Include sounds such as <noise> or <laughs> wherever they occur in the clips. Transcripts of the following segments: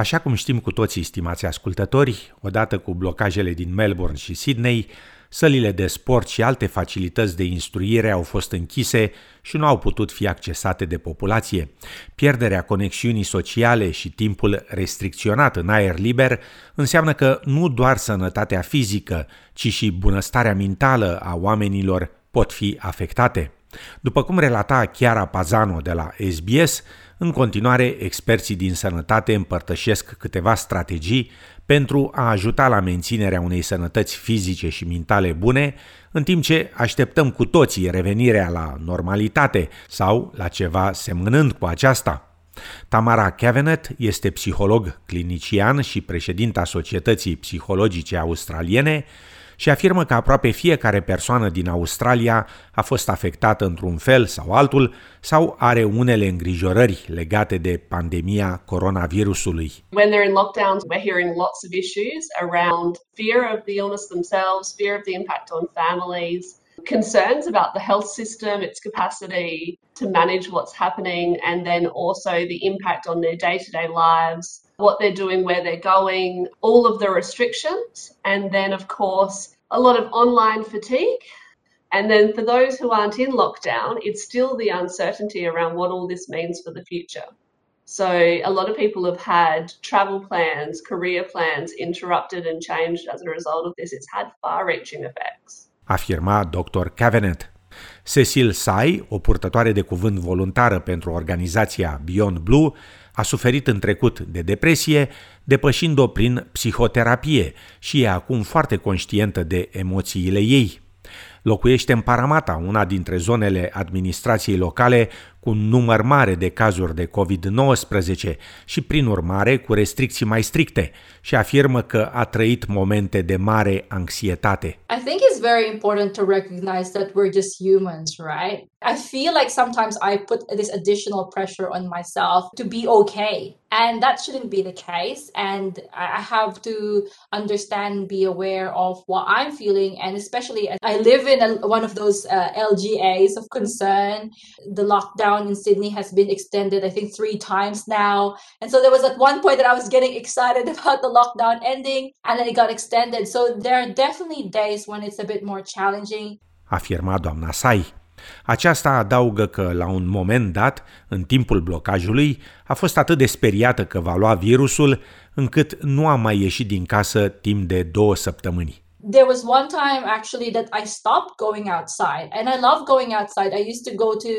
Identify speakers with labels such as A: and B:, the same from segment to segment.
A: Așa cum știm cu toții, stimați ascultători, odată cu blocajele din Melbourne și Sydney, sălile de sport și alte facilități de instruire au fost închise și nu au putut fi accesate de populație. Pierderea conexiunii sociale și timpul restricționat în aer liber înseamnă că nu doar sănătatea fizică, ci și bunăstarea mentală a oamenilor pot fi afectate. După cum relata Chiara Pazano de la SBS, în continuare, experții din sănătate împărtășesc câteva strategii pentru a ajuta la menținerea unei sănătăți fizice și mentale bune, în timp ce așteptăm cu toții revenirea la normalitate sau la ceva semănând cu aceasta. Tamara Cavenet este psiholog clinician și președinta Societății Psihologice Australiene și afirmă că aproape fiecare persoană din Australia a fost afectată într-un fel sau altul sau are unele îngrijorări legate de pandemia coronavirusului.
B: When they're in lockdowns, we're hearing lots of issues around fear of the illness themselves, fear of the impact on families, concerns about the health system, its capacity to manage what's happening, and then also the impact on their day to day lives, what they're doing, where they're going, all of the restrictions, and then, of course, a lot of online fatigue. And then for those who aren't in lockdown, it's still the uncertainty around what all this means for the future. So a lot of people have had travel plans, career plans interrupted and changed as a result of this. It's had far reaching effects.
A: Afirma Dr. Cavenet. Cecil Sai, o purtătoare de cuvânt voluntară pentru organizația Beyond Blue, a suferit în trecut de depresie, depășind-o prin psihoterapie și e acum foarte conștientă de emoțiile ei. Locuiește în Paramata, una dintre zonele administrației locale cu un număr mare de cazuri de COVID-19 și, prin urmare, cu restricții mai stricte și afirmă că a trăit momente de mare anxietate.
C: I think it's very important to recognize that we're just humans, right? I feel like sometimes I put this additional pressure on myself to be okay. And that shouldn't be the case. And I have to understand be aware of what I'm feeling. And especially as I live in a, one of those uh, LGAs of concern, the lockdown in Sydney has been extended, I think, three times now. And so there was at one point that I was getting excited <laughs> about the lockdown ending and then it got extended. So there are definitely days when it's a bit more challenging.
A: Afirma doamna Sai. Aceasta adaugă că, la un moment dat, în timpul blocajului, a fost atât de speriată că va lua virusul, încât nu a mai ieșit din casă timp de două săptămâni.
C: There was one time actually that I stopped going outside, and I love going outside. I used to go to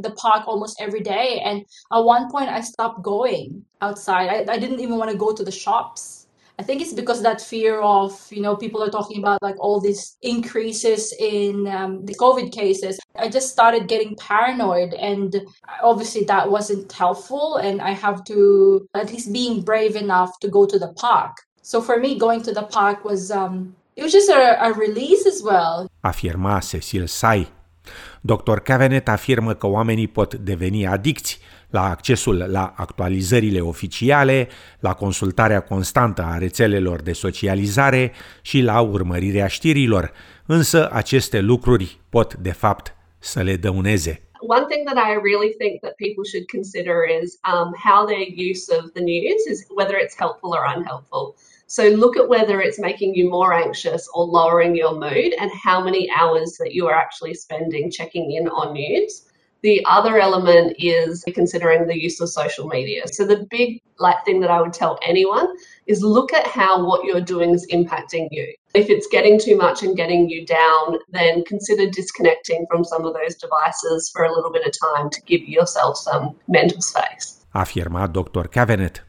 C: the park almost every day, and at one point I stopped going outside. I, I didn't even want to go to the shops. I think it's because that fear of, you know, people are talking about like all these increases in um, the COVID cases. I just started getting paranoid, and obviously that wasn't helpful. And I have to at least being brave enough to go to the park. So for me, going to the park was um, it was just a, a release as well.
A: Afirma Cecil Sai. Dr. Cavenet afirmă că oamenii pot deveni adicți la accesul la actualizările oficiale, la consultarea constantă a rețelelor de socializare și la urmărirea știrilor, însă aceste lucruri pot, de fapt, să le dăuneze.
B: One thing that I really think that people should consider is um, how their use of the news is whether it's helpful or unhelpful. So look at whether it's making you more anxious or lowering your mood and how many hours that you are actually spending checking in on news. The other element is considering the use of social media. So the big like thing that I would tell anyone is look at how what you're doing is impacting you. If it's getting too much and getting you down, then consider disconnecting from some of those devices for a little bit of time to give yourself some mental space.
A: Afirma Dr. Cavenet.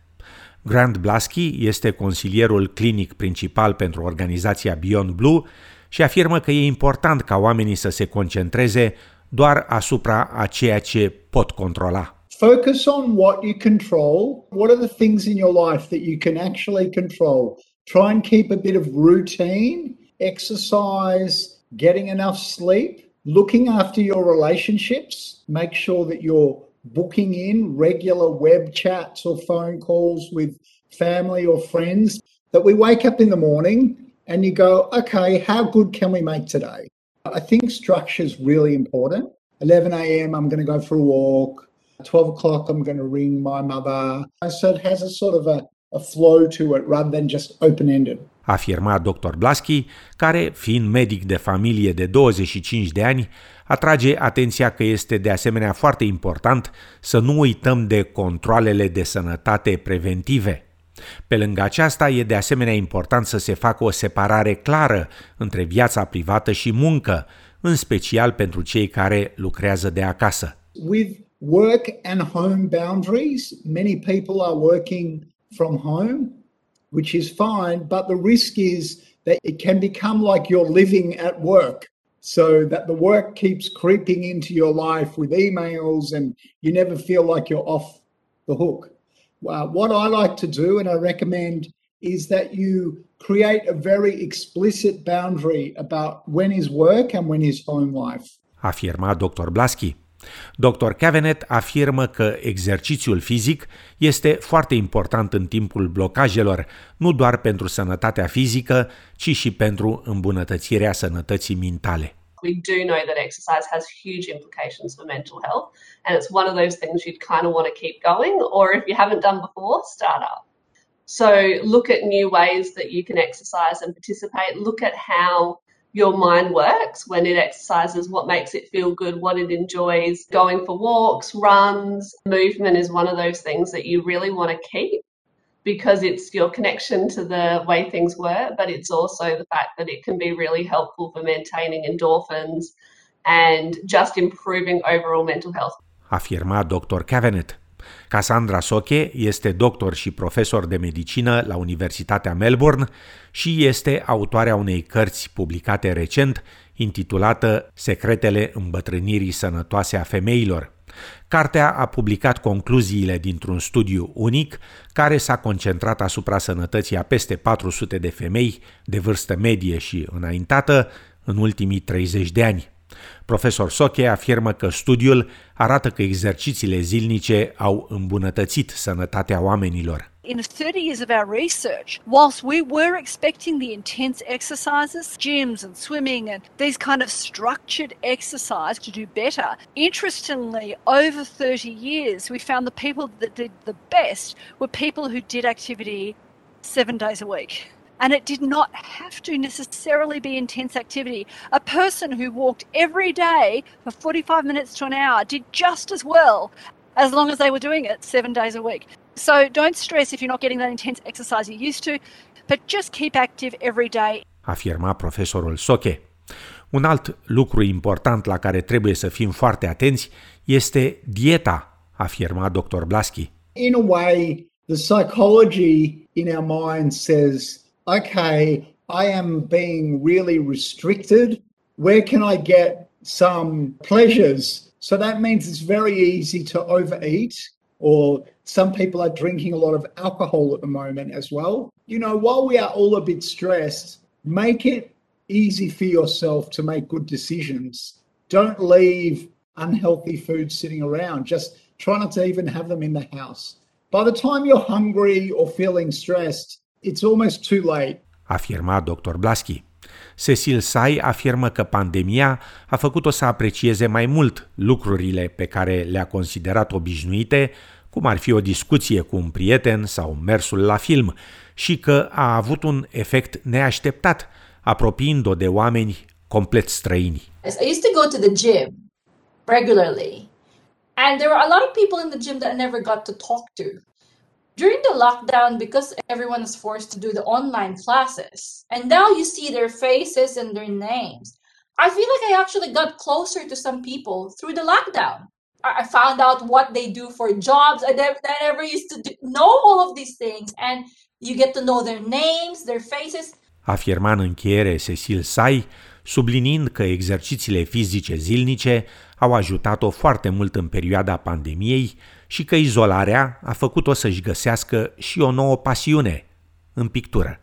A: Grant Blasky este consilierul clinic principal pentru organizația Beyond Blue și afirmă că e important ca oamenii să se concentreze doar asupra a ceea ce pot controla.
D: Focus on what you control. What are the things in your life that you can actually control? Try and keep a bit of routine, exercise, getting enough sleep, looking after your relationships. Make sure that you're booking in regular web chats or phone calls with family or friends. That we wake up in the morning and you go, okay, how good can we make today? I think structure is really important. 11 a.m., I'm going to go for a walk. 12 o'clock, I'm going to ring my mother. So it has a sort of a, a flow to it rather than just open ended.
A: Afirma dr. Blaschi, care, fiind medic de familie de 25 de ani, atrage atenția că este de asemenea foarte important să nu uităm de controlele de sănătate preventive. Pe lângă aceasta, e de asemenea important să se facă o separare clară între viața privată și muncă, în special pentru cei care lucrează de acasă.
D: With work and home boundaries, many people are working from home, which is fine, but the risk is that it can become like you're living at work. So that the work keeps creeping into your life with emails and you never feel like you're off the hook. Uh, what I like to do, and I recommend, is that you create a very explicit boundary about when is work and when is home life.
A: Afirma Dr. Blaschi. Dr. Cavenet afirmă că exercițiul fizic este foarte important în timpul blocajelor, nu doar pentru sănătatea fizică, ci și pentru îmbunătățirea sănătății mentale.
B: we do know that exercise has huge implications for mental health. And it's one of those things you'd kind of want to keep going, or if you haven't done before, start up. So look at new ways that you can exercise and participate. Look at how your mind works when it exercises, what makes it feel good, what it enjoys. Going for walks, runs, movement is one of those things that you really want to keep because it's your connection to the way things were, but it's also the fact that it can be really helpful for maintaining endorphins and just improving overall mental health.
A: Afirma Dr. Cavenet. Cassandra Soche este doctor și profesor de medicină la Universitatea Melbourne și este autoarea unei cărți publicate recent intitulată Secretele îmbătrânirii sănătoase a femeilor. Cartea a publicat concluziile dintr-un studiu unic care s-a concentrat asupra sănătății a peste 400 de femei de vârstă medie și înaintată în ultimii 30 de ani. Profesor Soche afirmă că studiul arată că exercițiile zilnice au îmbunătățit sănătatea oamenilor.
E: In 30 years of our research, whilst we were expecting the intense exercises, gyms and swimming and these kind of structured exercise to do better, interestingly, over 30 years, we found the people that did the best were people who did activity seven days a week. And it did not have to necessarily be intense activity. A person who walked every day for 45 minutes to an hour did just as well as long as they were doing it seven days a week. So don't stress if you're not getting that intense exercise you used to, but just keep active every day.
A: Afirma profesorul Soche. Un alt lucru important la care trebuie să fim foarte atenți este dieta, afirma dr. Blaschi.
D: In a way, the psychology in our mind says okay, I am being really restricted. Where can I get some pleasures? So that means it's very easy to overeat, or some people are drinking a lot of alcohol at the moment as well. You know, while we are all a bit stressed, make it easy for yourself to make good decisions. Don't leave unhealthy food sitting around. Just try not to even have them in the house. By the time you're hungry or feeling stressed, it's almost too late.
A: Afirma dr. Blaschi. Cecil Sai afirmă că pandemia a făcut-o să aprecieze mai mult lucrurile pe care le-a considerat obișnuite, cum ar fi o discuție cu un prieten sau mersul la film, și că a avut un efect neașteptat, apropiind-o de oameni complet străini.
C: I used to go to the gym regularly, and there were a lot of people in the gym that I never got to talk to. During the lockdown because everyone is forced to do the online classes and now you see their faces and their names i feel like i actually got closer to some people through the lockdown. I found out what they do for jobs i never, I never used to do, know all of these things and you get to know their names their faces.
A: Afirma în încheiere Cecil Sai, subliniind că exercițiile fizice zilnice au ajutat-o foarte mult în perioada pandemiei și că izolarea a făcut-o să-și găsească și o nouă pasiune în pictură.